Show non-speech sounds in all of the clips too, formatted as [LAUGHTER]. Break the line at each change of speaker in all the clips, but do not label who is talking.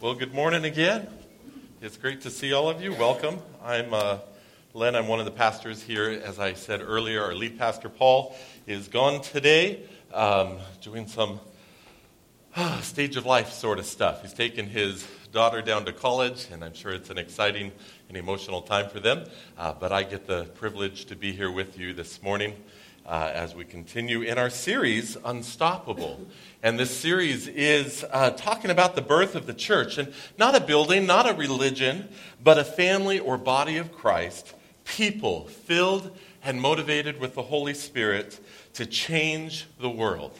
Well, good morning again. It's great to see all of you. Welcome. I'm uh, Len. I'm one of the pastors here. As I said earlier, our lead pastor, Paul, is gone today, um, doing some uh, stage of life sort of stuff. He's taken his daughter down to college, and I'm sure it's an exciting and emotional time for them. Uh, but I get the privilege to be here with you this morning uh, as we continue in our series, Unstoppable. And this series is uh, talking about the birth of the church, and not a building, not a religion, but a family or body of Christ, people filled and motivated with the Holy Spirit to change the world.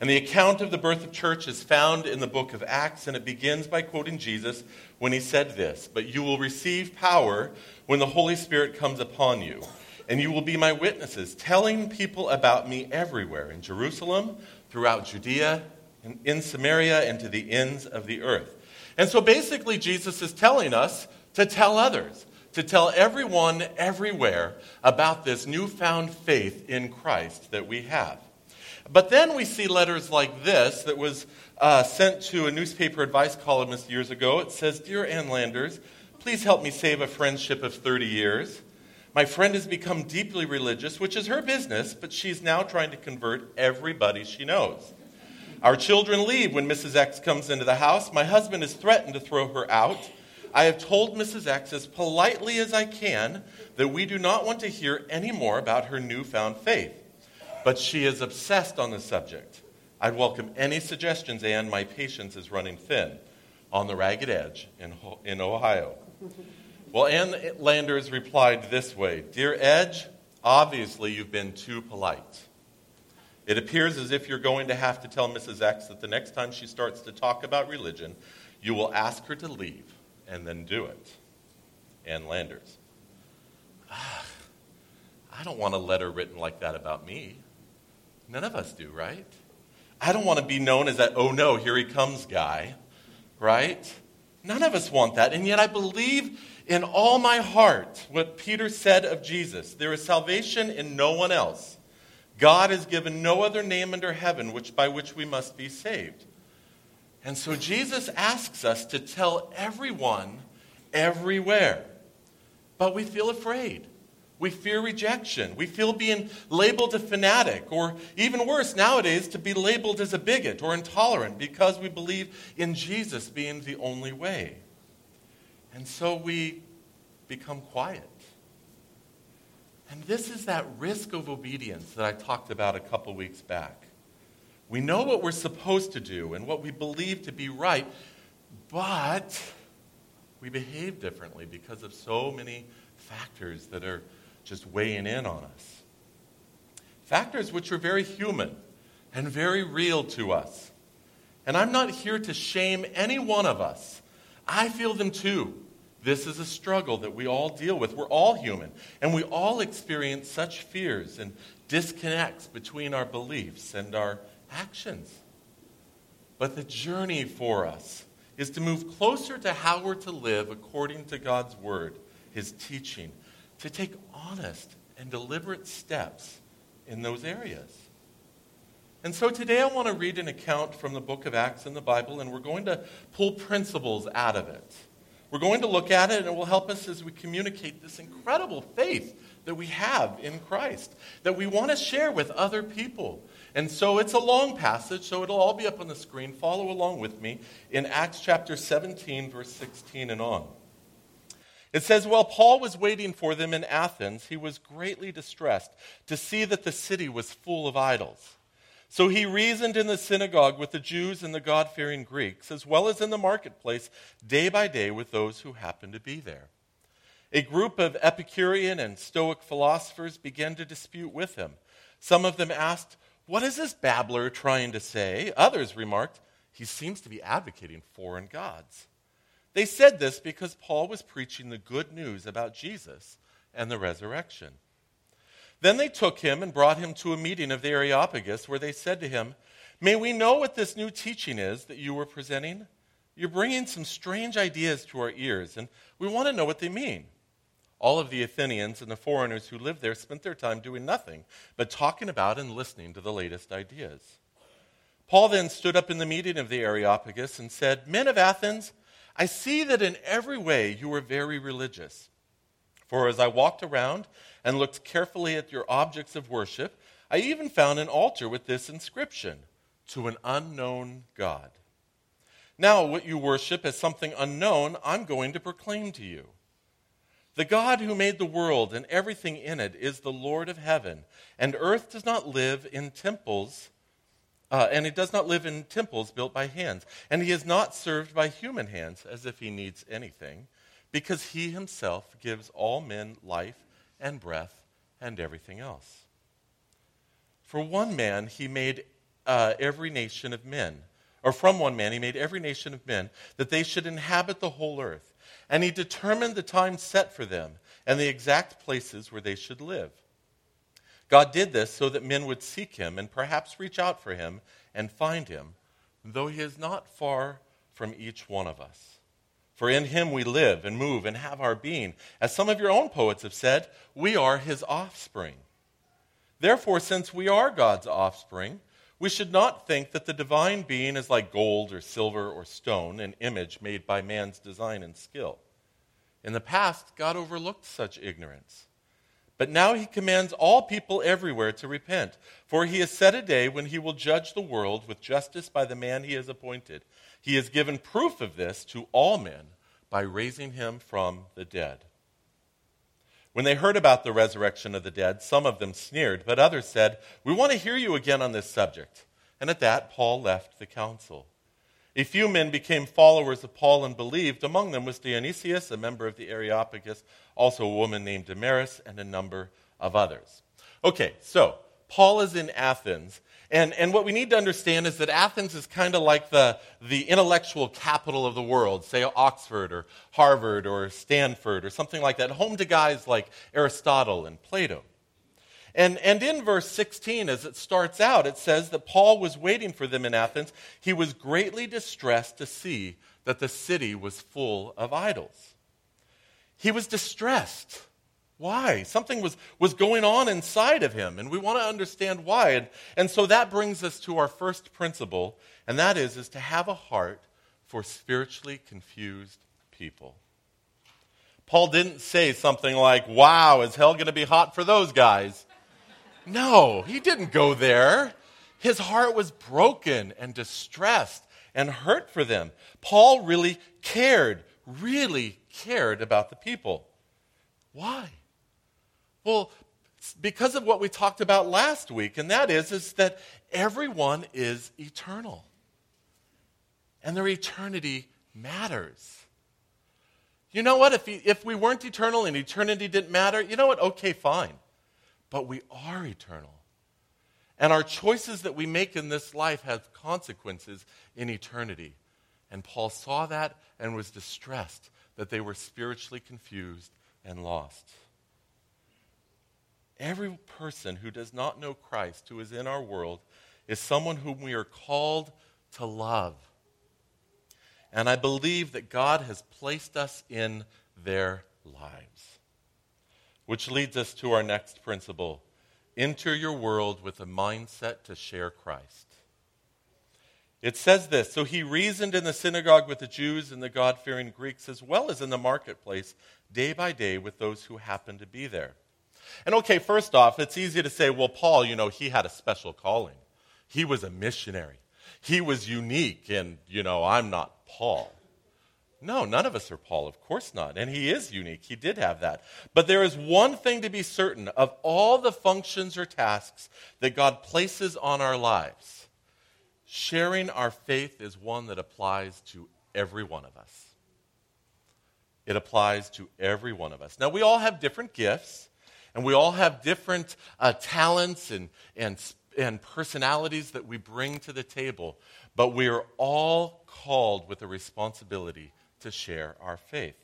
And the account of the birth of church is found in the book of Acts, and it begins by quoting Jesus when he said this But you will receive power when the Holy Spirit comes upon you and you will be my witnesses, telling people about me everywhere in Jerusalem, throughout Judea, in, in Samaria, and to the ends of the earth. And so basically, Jesus is telling us to tell others, to tell everyone everywhere about this newfound faith in Christ that we have. But then we see letters like this that was uh, sent to a newspaper advice columnist years ago. It says, Dear Ann Landers, please help me save a friendship of 30 years. My friend has become deeply religious, which is her business, but she's now trying to convert everybody she knows. Our children leave when Mrs. X comes into the house. My husband has threatened to throw her out. I have told Mrs. X as politely as I can that we do not want to hear any more about her newfound faith. But she is obsessed on the subject. I'd welcome any suggestions, and My patience is running thin on the ragged edge in, in Ohio. Well, Ann Landers replied this way Dear Edge, obviously you've been too polite. It appears as if you're going to have to tell Mrs. X that the next time she starts to talk about religion, you will ask her to leave and then do it. Ann Landers. Ah, I don't want a letter written like that about me. None of us do, right? I don't want to be known as that, oh no, here he comes guy, right? None of us want that. And yet I believe in all my heart what Peter said of Jesus there is salvation in no one else. God has given no other name under heaven which, by which we must be saved. And so Jesus asks us to tell everyone everywhere. But we feel afraid. We fear rejection. We feel being labeled a fanatic, or even worse nowadays, to be labeled as a bigot or intolerant because we believe in Jesus being the only way. And so we become quiet. And this is that risk of obedience that I talked about a couple weeks back. We know what we're supposed to do and what we believe to be right, but we behave differently because of so many factors that are just weighing in on us. Factors which are very human and very real to us. And I'm not here to shame any one of us. I feel them too. This is a struggle that we all deal with. We're all human, and we all experience such fears and disconnects between our beliefs and our actions. But the journey for us is to move closer to how we're to live according to God's word, his teaching, to take honest and deliberate steps in those areas. And so today I want to read an account from the book of Acts in the Bible, and we're going to pull principles out of it. We're going to look at it, and it will help us as we communicate this incredible faith that we have in Christ, that we want to share with other people. And so it's a long passage, so it'll all be up on the screen. Follow along with me in Acts chapter 17, verse 16 and on. It says, While Paul was waiting for them in Athens, he was greatly distressed to see that the city was full of idols. So he reasoned in the synagogue with the Jews and the God fearing Greeks, as well as in the marketplace, day by day with those who happened to be there. A group of Epicurean and Stoic philosophers began to dispute with him. Some of them asked, What is this babbler trying to say? Others remarked, He seems to be advocating foreign gods. They said this because Paul was preaching the good news about Jesus and the resurrection. Then they took him and brought him to a meeting of the Areopagus, where they said to him, May we know what this new teaching is that you were presenting? You're bringing some strange ideas to our ears, and we want to know what they mean. All of the Athenians and the foreigners who lived there spent their time doing nothing but talking about and listening to the latest ideas. Paul then stood up in the meeting of the Areopagus and said, Men of Athens, I see that in every way you are very religious. For as I walked around and looked carefully at your objects of worship, I even found an altar with this inscription To an unknown God. Now, what you worship as something unknown, I'm going to proclaim to you. The God who made the world and everything in it is the Lord of heaven, and earth does not live in temples uh, and he does not live in temples built by hands. And he is not served by human hands as if he needs anything, because he himself gives all men life and breath and everything else. For one man, he made uh, every nation of men, or from one man, he made every nation of men, that they should inhabit the whole earth. And he determined the time set for them and the exact places where they should live. God did this so that men would seek him and perhaps reach out for him and find him, though he is not far from each one of us. For in him we live and move and have our being. As some of your own poets have said, we are his offspring. Therefore, since we are God's offspring, we should not think that the divine being is like gold or silver or stone, an image made by man's design and skill. In the past, God overlooked such ignorance. But now he commands all people everywhere to repent, for he has set a day when he will judge the world with justice by the man he has appointed. He has given proof of this to all men by raising him from the dead. When they heard about the resurrection of the dead, some of them sneered, but others said, We want to hear you again on this subject. And at that, Paul left the council. A few men became followers of Paul and believed. Among them was Dionysius, a member of the Areopagus, also a woman named Damaris, and a number of others. Okay, so Paul is in Athens. And, and what we need to understand is that Athens is kind of like the, the intellectual capital of the world, say Oxford or Harvard or Stanford or something like that, home to guys like Aristotle and Plato. And, and in verse 16, as it starts out, it says that Paul was waiting for them in Athens. He was greatly distressed to see that the city was full of idols. He was distressed. Why? Something was, was going on inside of him, and we want to understand why. And, and so that brings us to our first principle, and that is, is to have a heart for spiritually confused people. Paul didn't say something like, Wow, is hell going to be hot for those guys? No, he didn't go there. His heart was broken and distressed and hurt for them. Paul really cared, really cared about the people. Why? Well, because of what we talked about last week, and that is, is that everyone is eternal. And their eternity matters. You know what? If, if we weren't eternal and eternity didn't matter, you know what? Okay, fine but we are eternal. And our choices that we make in this life have consequences in eternity. And Paul saw that and was distressed that they were spiritually confused and lost. Every person who does not know Christ, who is in our world, is someone whom we are called to love. And I believe that God has placed us in their lives. Which leads us to our next principle enter your world with a mindset to share Christ. It says this So he reasoned in the synagogue with the Jews and the God fearing Greeks, as well as in the marketplace, day by day with those who happened to be there. And okay, first off, it's easy to say, well, Paul, you know, he had a special calling. He was a missionary. He was unique, and, you know, I'm not Paul. No, none of us are Paul, of course not. And he is unique. He did have that. But there is one thing to be certain of all the functions or tasks that God places on our lives, sharing our faith is one that applies to every one of us. It applies to every one of us. Now, we all have different gifts, and we all have different uh, talents and, and, and personalities that we bring to the table, but we are all called with a responsibility to share our faith.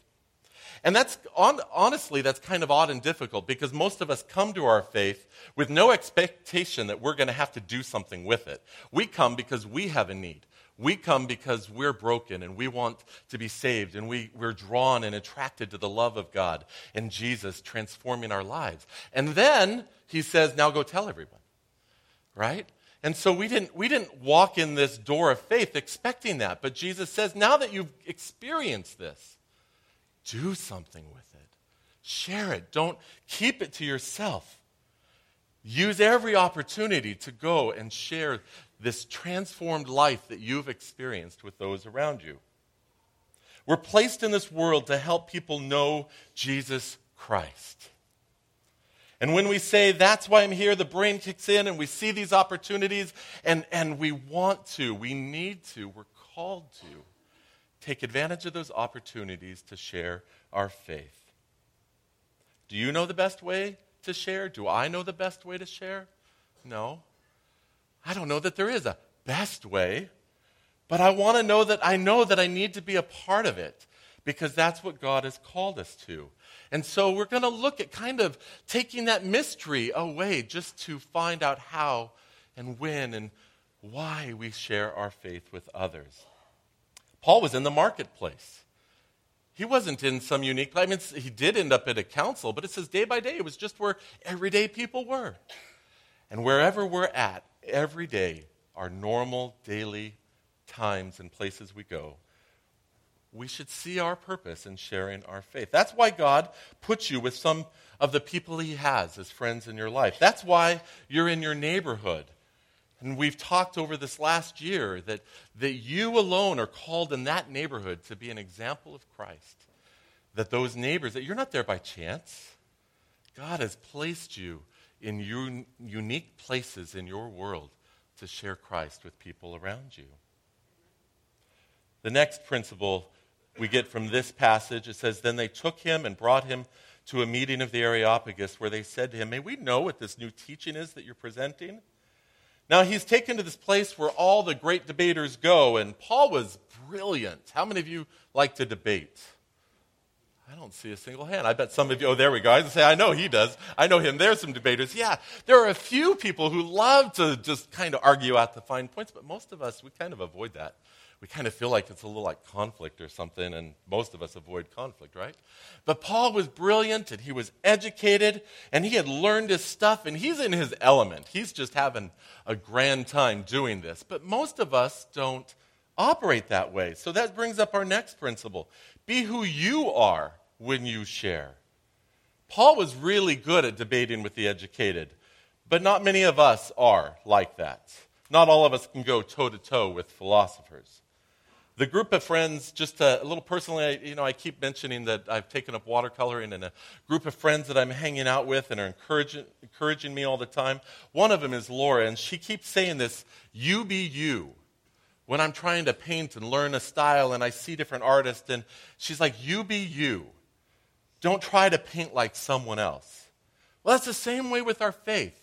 And that's on, honestly, that's kind of odd and difficult because most of us come to our faith with no expectation that we're going to have to do something with it. We come because we have a need. We come because we're broken and we want to be saved and we, we're drawn and attracted to the love of God and Jesus transforming our lives. And then he says, now go tell everyone, right? And so we didn't, we didn't walk in this door of faith expecting that. But Jesus says, now that you've experienced this, do something with it. Share it. Don't keep it to yourself. Use every opportunity to go and share this transformed life that you've experienced with those around you. We're placed in this world to help people know Jesus Christ. And when we say, that's why I'm here, the brain kicks in and we see these opportunities and, and we want to, we need to, we're called to take advantage of those opportunities to share our faith. Do you know the best way to share? Do I know the best way to share? No. I don't know that there is a best way, but I want to know that I know that I need to be a part of it because that's what God has called us to. And so we're going to look at kind of taking that mystery away just to find out how and when and why we share our faith with others. Paul was in the marketplace. He wasn't in some unique place. I mean, he did end up at a council, but it says day by day, it was just where everyday people were. And wherever we're at, every day, our normal daily times and places we go, we should see our purpose in sharing our faith. That's why God puts you with some of the people He has as friends in your life. That's why you're in your neighborhood. And we've talked over this last year that, that you alone are called in that neighborhood to be an example of Christ. That those neighbors, that you're not there by chance. God has placed you in un- unique places in your world to share Christ with people around you. The next principle we get from this passage. It says, Then they took him and brought him to a meeting of the Areopagus where they said to him, May we know what this new teaching is that you're presenting? Now he's taken to this place where all the great debaters go, and Paul was brilliant. How many of you like to debate? I don't see a single hand. I bet some of you, oh, there we go. I say, I know he does. I know him. There's some debaters. Yeah, there are a few people who love to just kind of argue out the fine points, but most of us, we kind of avoid that we kind of feel like it's a little like conflict or something, and most of us avoid conflict, right? But Paul was brilliant and he was educated and he had learned his stuff and he's in his element. He's just having a grand time doing this. But most of us don't operate that way. So that brings up our next principle be who you are when you share. Paul was really good at debating with the educated, but not many of us are like that. Not all of us can go toe to toe with philosophers. The group of friends, just a, little personally, I, you know, I keep mentioning that I've taken up watercoloring, and a group of friends that I'm hanging out with and are encouraging, encouraging me all the time. One of them is Laura, and she keeps saying this you be you. When I'm trying to paint and learn a style, and I see different artists, and she's like, You be you. Don't try to paint like someone else. Well, that's the same way with our faith.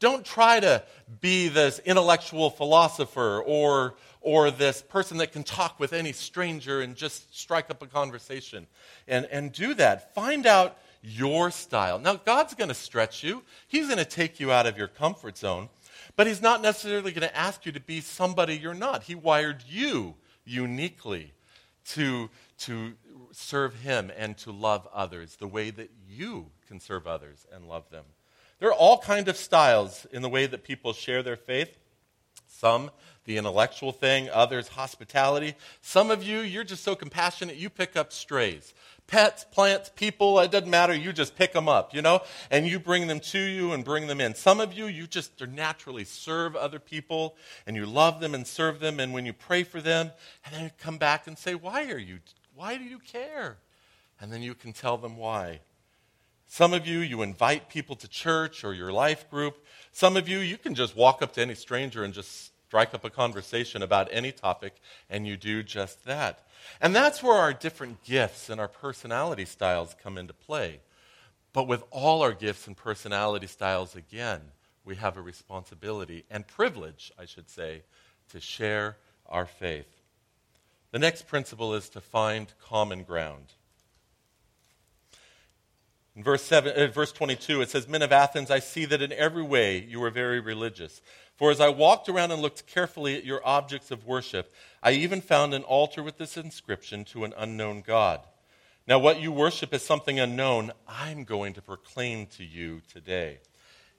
Don't try to be this intellectual philosopher or, or this person that can talk with any stranger and just strike up a conversation. And, and do that. Find out your style. Now, God's going to stretch you, He's going to take you out of your comfort zone, but He's not necessarily going to ask you to be somebody you're not. He wired you uniquely to, to serve Him and to love others the way that you can serve others and love them. There are all kinds of styles in the way that people share their faith. Some the intellectual thing, others hospitality. Some of you, you're just so compassionate, you pick up strays. Pets, plants, people, it doesn't matter, you just pick them up, you know, and you bring them to you and bring them in. Some of you, you just naturally serve other people and you love them and serve them, and when you pray for them, and then come back and say, Why are you, why do you care? And then you can tell them why. Some of you, you invite people to church or your life group. Some of you, you can just walk up to any stranger and just strike up a conversation about any topic, and you do just that. And that's where our different gifts and our personality styles come into play. But with all our gifts and personality styles, again, we have a responsibility and privilege, I should say, to share our faith. The next principle is to find common ground. In verse, seven, uh, verse 22, it says, Men of Athens, I see that in every way you are very religious. For as I walked around and looked carefully at your objects of worship, I even found an altar with this inscription to an unknown God. Now, what you worship is something unknown, I'm going to proclaim to you today.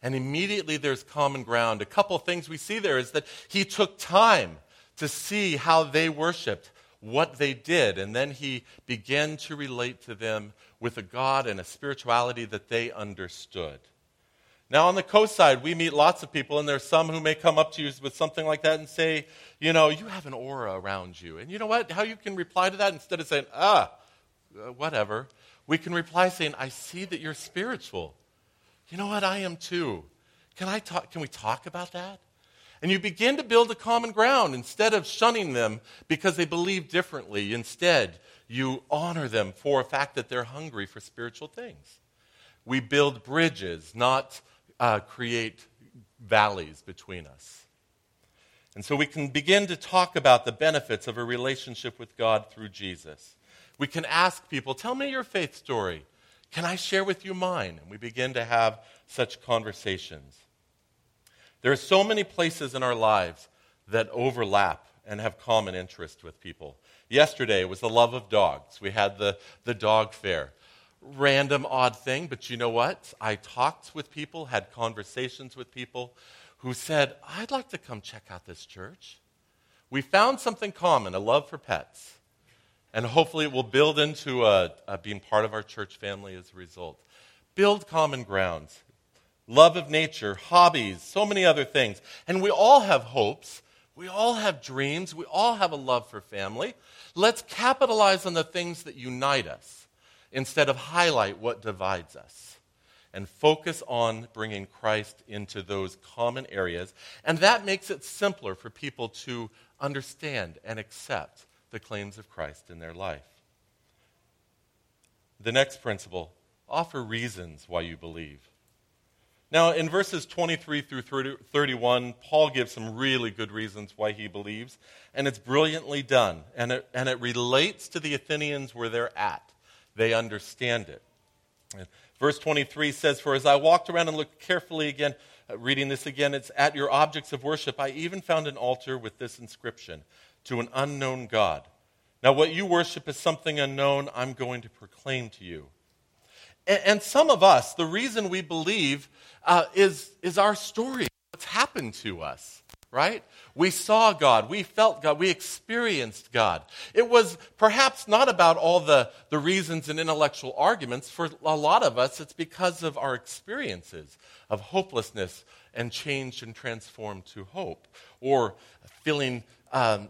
and immediately there's common ground. A couple things we see there is that he took time to see how they worshiped, what they did, and then he began to relate to them with a God and a spirituality that they understood. Now, on the coast side, we meet lots of people, and there's some who may come up to you with something like that and say, You know, you have an aura around you. And you know what? How you can reply to that instead of saying, Ah, uh, whatever, we can reply saying, I see that you're spiritual. You know what? I am too. Can, I talk, can we talk about that? And you begin to build a common ground instead of shunning them because they believe differently. Instead, you honor them for a fact that they're hungry for spiritual things. We build bridges, not uh, create valleys between us. And so we can begin to talk about the benefits of a relationship with God through Jesus. We can ask people, Tell me your faith story. Can I share with you mine? And we begin to have such conversations. There are so many places in our lives that overlap and have common interest with people. Yesterday was the love of dogs. We had the, the dog fair random, odd thing, but you know what? I talked with people, had conversations with people who said, I'd like to come check out this church. We found something common a love for pets. And hopefully it will build into a, a being part of our church family as a result. Build common grounds, love of nature, hobbies, so many other things. And we all have hopes. We all have dreams. We all have a love for family. Let's capitalize on the things that unite us instead of highlight what divides us and focus on bringing Christ into those common areas. And that makes it simpler for people to understand and accept the claims of Christ in their life. The next principle offer reasons why you believe. Now, in verses 23 through 30, 31, Paul gives some really good reasons why he believes, and it's brilliantly done. And it, and it relates to the Athenians where they're at they understand it. Verse 23 says, For as I walked around and looked carefully again, uh, reading this again, it's at your objects of worship. I even found an altar with this inscription to an unknown God. Now, what you worship is something unknown, I'm going to proclaim to you. And, and some of us, the reason we believe uh, is, is our story, what's happened to us right? We saw God, we felt God, we experienced God. It was perhaps not about all the, the reasons and intellectual arguments. For a lot of us, it's because of our experiences of hopelessness and changed and transformed to hope, or feeling um,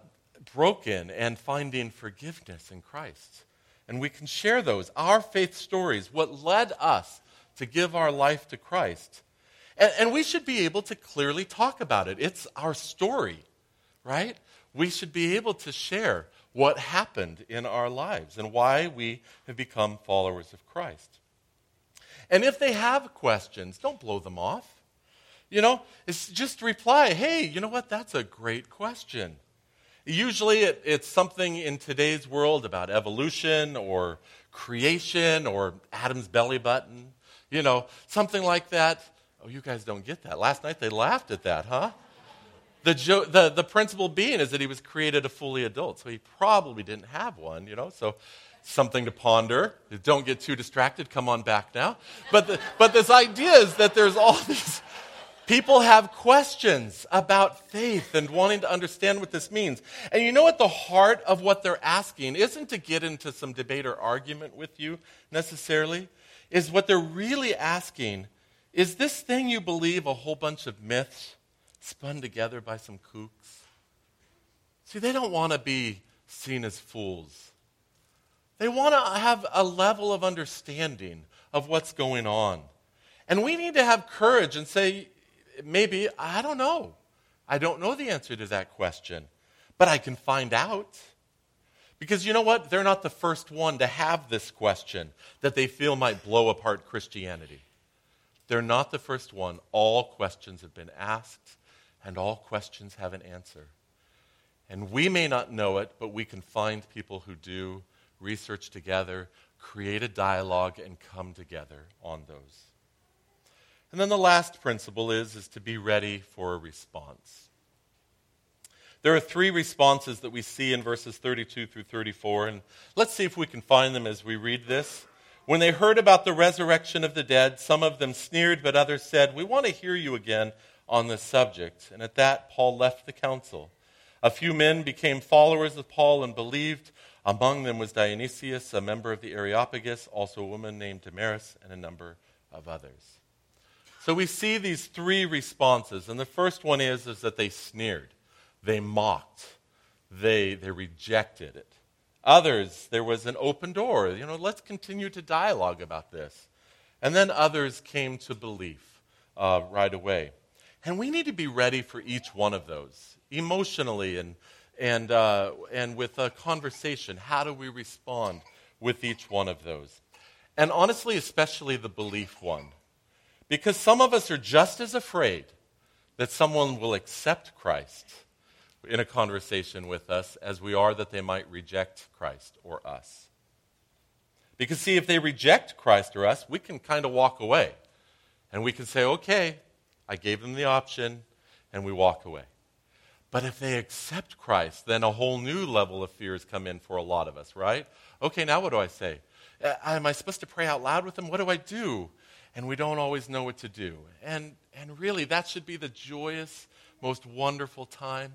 broken and finding forgiveness in Christ. And we can share those, our faith stories, what led us to give our life to Christ and, and we should be able to clearly talk about it. It's our story, right? We should be able to share what happened in our lives and why we have become followers of Christ. And if they have questions, don't blow them off. You know, it's just reply, hey, you know what? That's a great question. Usually it, it's something in today's world about evolution or creation or Adam's belly button, you know, something like that. Oh, you guys don't get that. Last night they laughed at that, huh? The, jo- the, the principle being is that he was created a fully adult, so he probably didn't have one, you know? So something to ponder. Don't get too distracted. Come on back now. But, the, but this idea is that there's all [LAUGHS] these people have questions about faith and wanting to understand what this means. And you know at the heart of what they're asking isn't to get into some debate or argument with you necessarily, is what they're really asking is this thing you believe a whole bunch of myths spun together by some kooks? See, they don't want to be seen as fools. They want to have a level of understanding of what's going on. And we need to have courage and say, maybe, I don't know. I don't know the answer to that question, but I can find out. Because you know what? They're not the first one to have this question that they feel might blow apart Christianity. They're not the first one. All questions have been asked, and all questions have an answer. And we may not know it, but we can find people who do, research together, create a dialogue, and come together on those. And then the last principle is, is to be ready for a response. There are three responses that we see in verses 32 through 34, and let's see if we can find them as we read this. When they heard about the resurrection of the dead, some of them sneered, but others said, We want to hear you again on this subject. And at that, Paul left the council. A few men became followers of Paul and believed. Among them was Dionysius, a member of the Areopagus, also a woman named Damaris, and a number of others. So we see these three responses. And the first one is, is that they sneered, they mocked, they, they rejected it. Others, there was an open door. You know, let's continue to dialogue about this. And then others came to belief uh, right away. And we need to be ready for each one of those, emotionally and, and, uh, and with a conversation. How do we respond with each one of those? And honestly, especially the belief one. Because some of us are just as afraid that someone will accept Christ in a conversation with us as we are that they might reject Christ or us. Because, see, if they reject Christ or us, we can kind of walk away. And we can say, okay, I gave them the option, and we walk away. But if they accept Christ, then a whole new level of fears come in for a lot of us, right? Okay, now what do I say? Uh, am I supposed to pray out loud with them? What do I do? And we don't always know what to do. And, and really, that should be the joyous most wonderful time.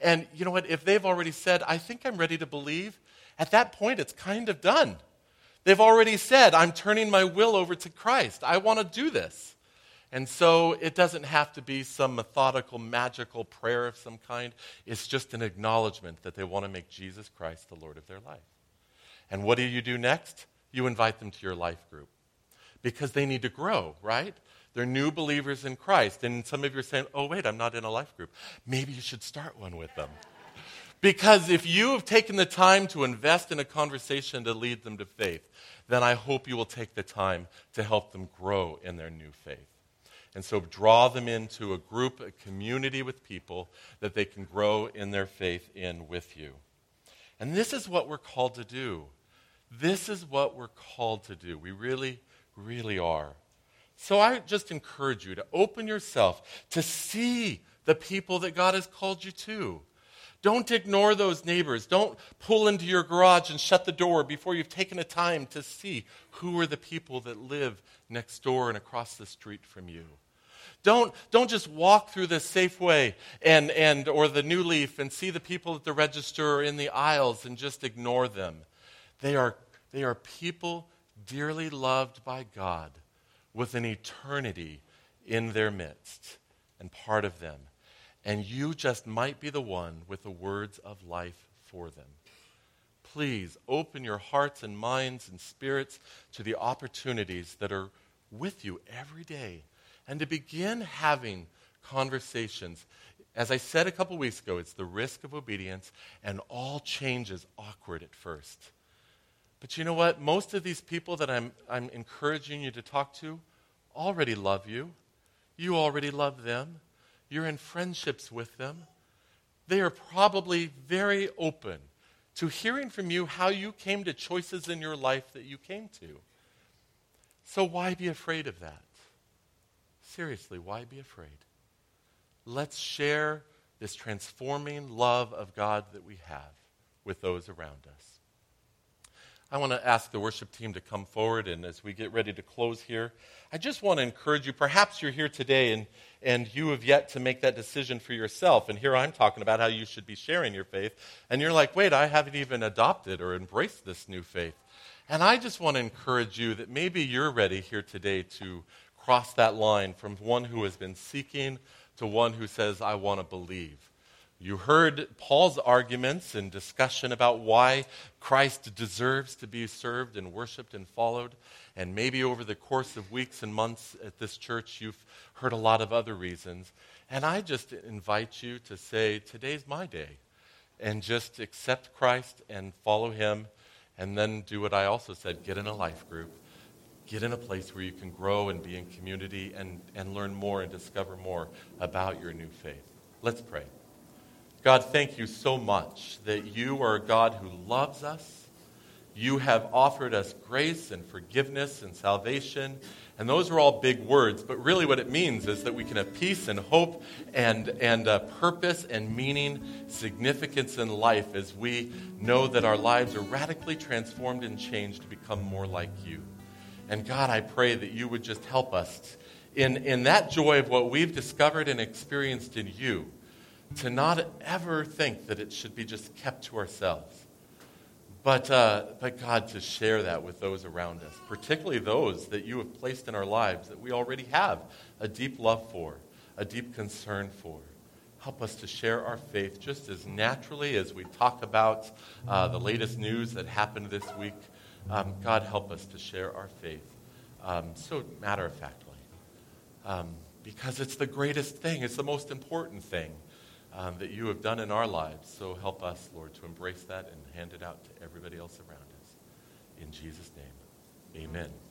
And you know what? If they've already said, I think I'm ready to believe, at that point it's kind of done. They've already said, I'm turning my will over to Christ. I want to do this. And so it doesn't have to be some methodical, magical prayer of some kind. It's just an acknowledgement that they want to make Jesus Christ the Lord of their life. And what do you do next? You invite them to your life group because they need to grow, right? They're new believers in Christ. And some of you are saying, oh, wait, I'm not in a life group. Maybe you should start one with them. Because if you have taken the time to invest in a conversation to lead them to faith, then I hope you will take the time to help them grow in their new faith. And so draw them into a group, a community with people that they can grow in their faith in with you. And this is what we're called to do. This is what we're called to do. We really, really are. So I just encourage you to open yourself to see the people that God has called you to. Don't ignore those neighbors. Don't pull into your garage and shut the door before you've taken a time to see who are the people that live next door and across the street from you. Don't, don't just walk through the Safeway and, and, or the New Leaf and see the people at the register or in the aisles and just ignore them. They are, they are people dearly loved by God with an eternity in their midst and part of them. And you just might be the one with the words of life for them. Please open your hearts and minds and spirits to the opportunities that are with you every day and to begin having conversations. As I said a couple weeks ago, it's the risk of obedience, and all change is awkward at first. But you know what? Most of these people that I'm, I'm encouraging you to talk to already love you. You already love them. You're in friendships with them. They are probably very open to hearing from you how you came to choices in your life that you came to. So why be afraid of that? Seriously, why be afraid? Let's share this transforming love of God that we have with those around us. I want to ask the worship team to come forward, and as we get ready to close here, I just want to encourage you. Perhaps you're here today and, and you have yet to make that decision for yourself. And here I'm talking about how you should be sharing your faith. And you're like, wait, I haven't even adopted or embraced this new faith. And I just want to encourage you that maybe you're ready here today to cross that line from one who has been seeking to one who says, I want to believe. You heard Paul's arguments and discussion about why Christ deserves to be served and worshiped and followed. And maybe over the course of weeks and months at this church, you've heard a lot of other reasons. And I just invite you to say, Today's my day. And just accept Christ and follow him. And then do what I also said get in a life group. Get in a place where you can grow and be in community and, and learn more and discover more about your new faith. Let's pray. God, thank you so much that you are a God who loves us. You have offered us grace and forgiveness and salvation. And those are all big words, but really what it means is that we can have peace and hope and, and uh, purpose and meaning, significance in life as we know that our lives are radically transformed and changed to become more like you. And God, I pray that you would just help us in, in that joy of what we've discovered and experienced in you to not ever think that it should be just kept to ourselves. But, uh, but God, to share that with those around us, particularly those that you have placed in our lives that we already have a deep love for, a deep concern for. Help us to share our faith just as naturally as we talk about uh, the latest news that happened this week. Um, God, help us to share our faith um, so matter of factly. Um, because it's the greatest thing, it's the most important thing um, that you have done in our lives. So help us, Lord, to embrace that and hand it out to everybody else around us. In Jesus' name, amen.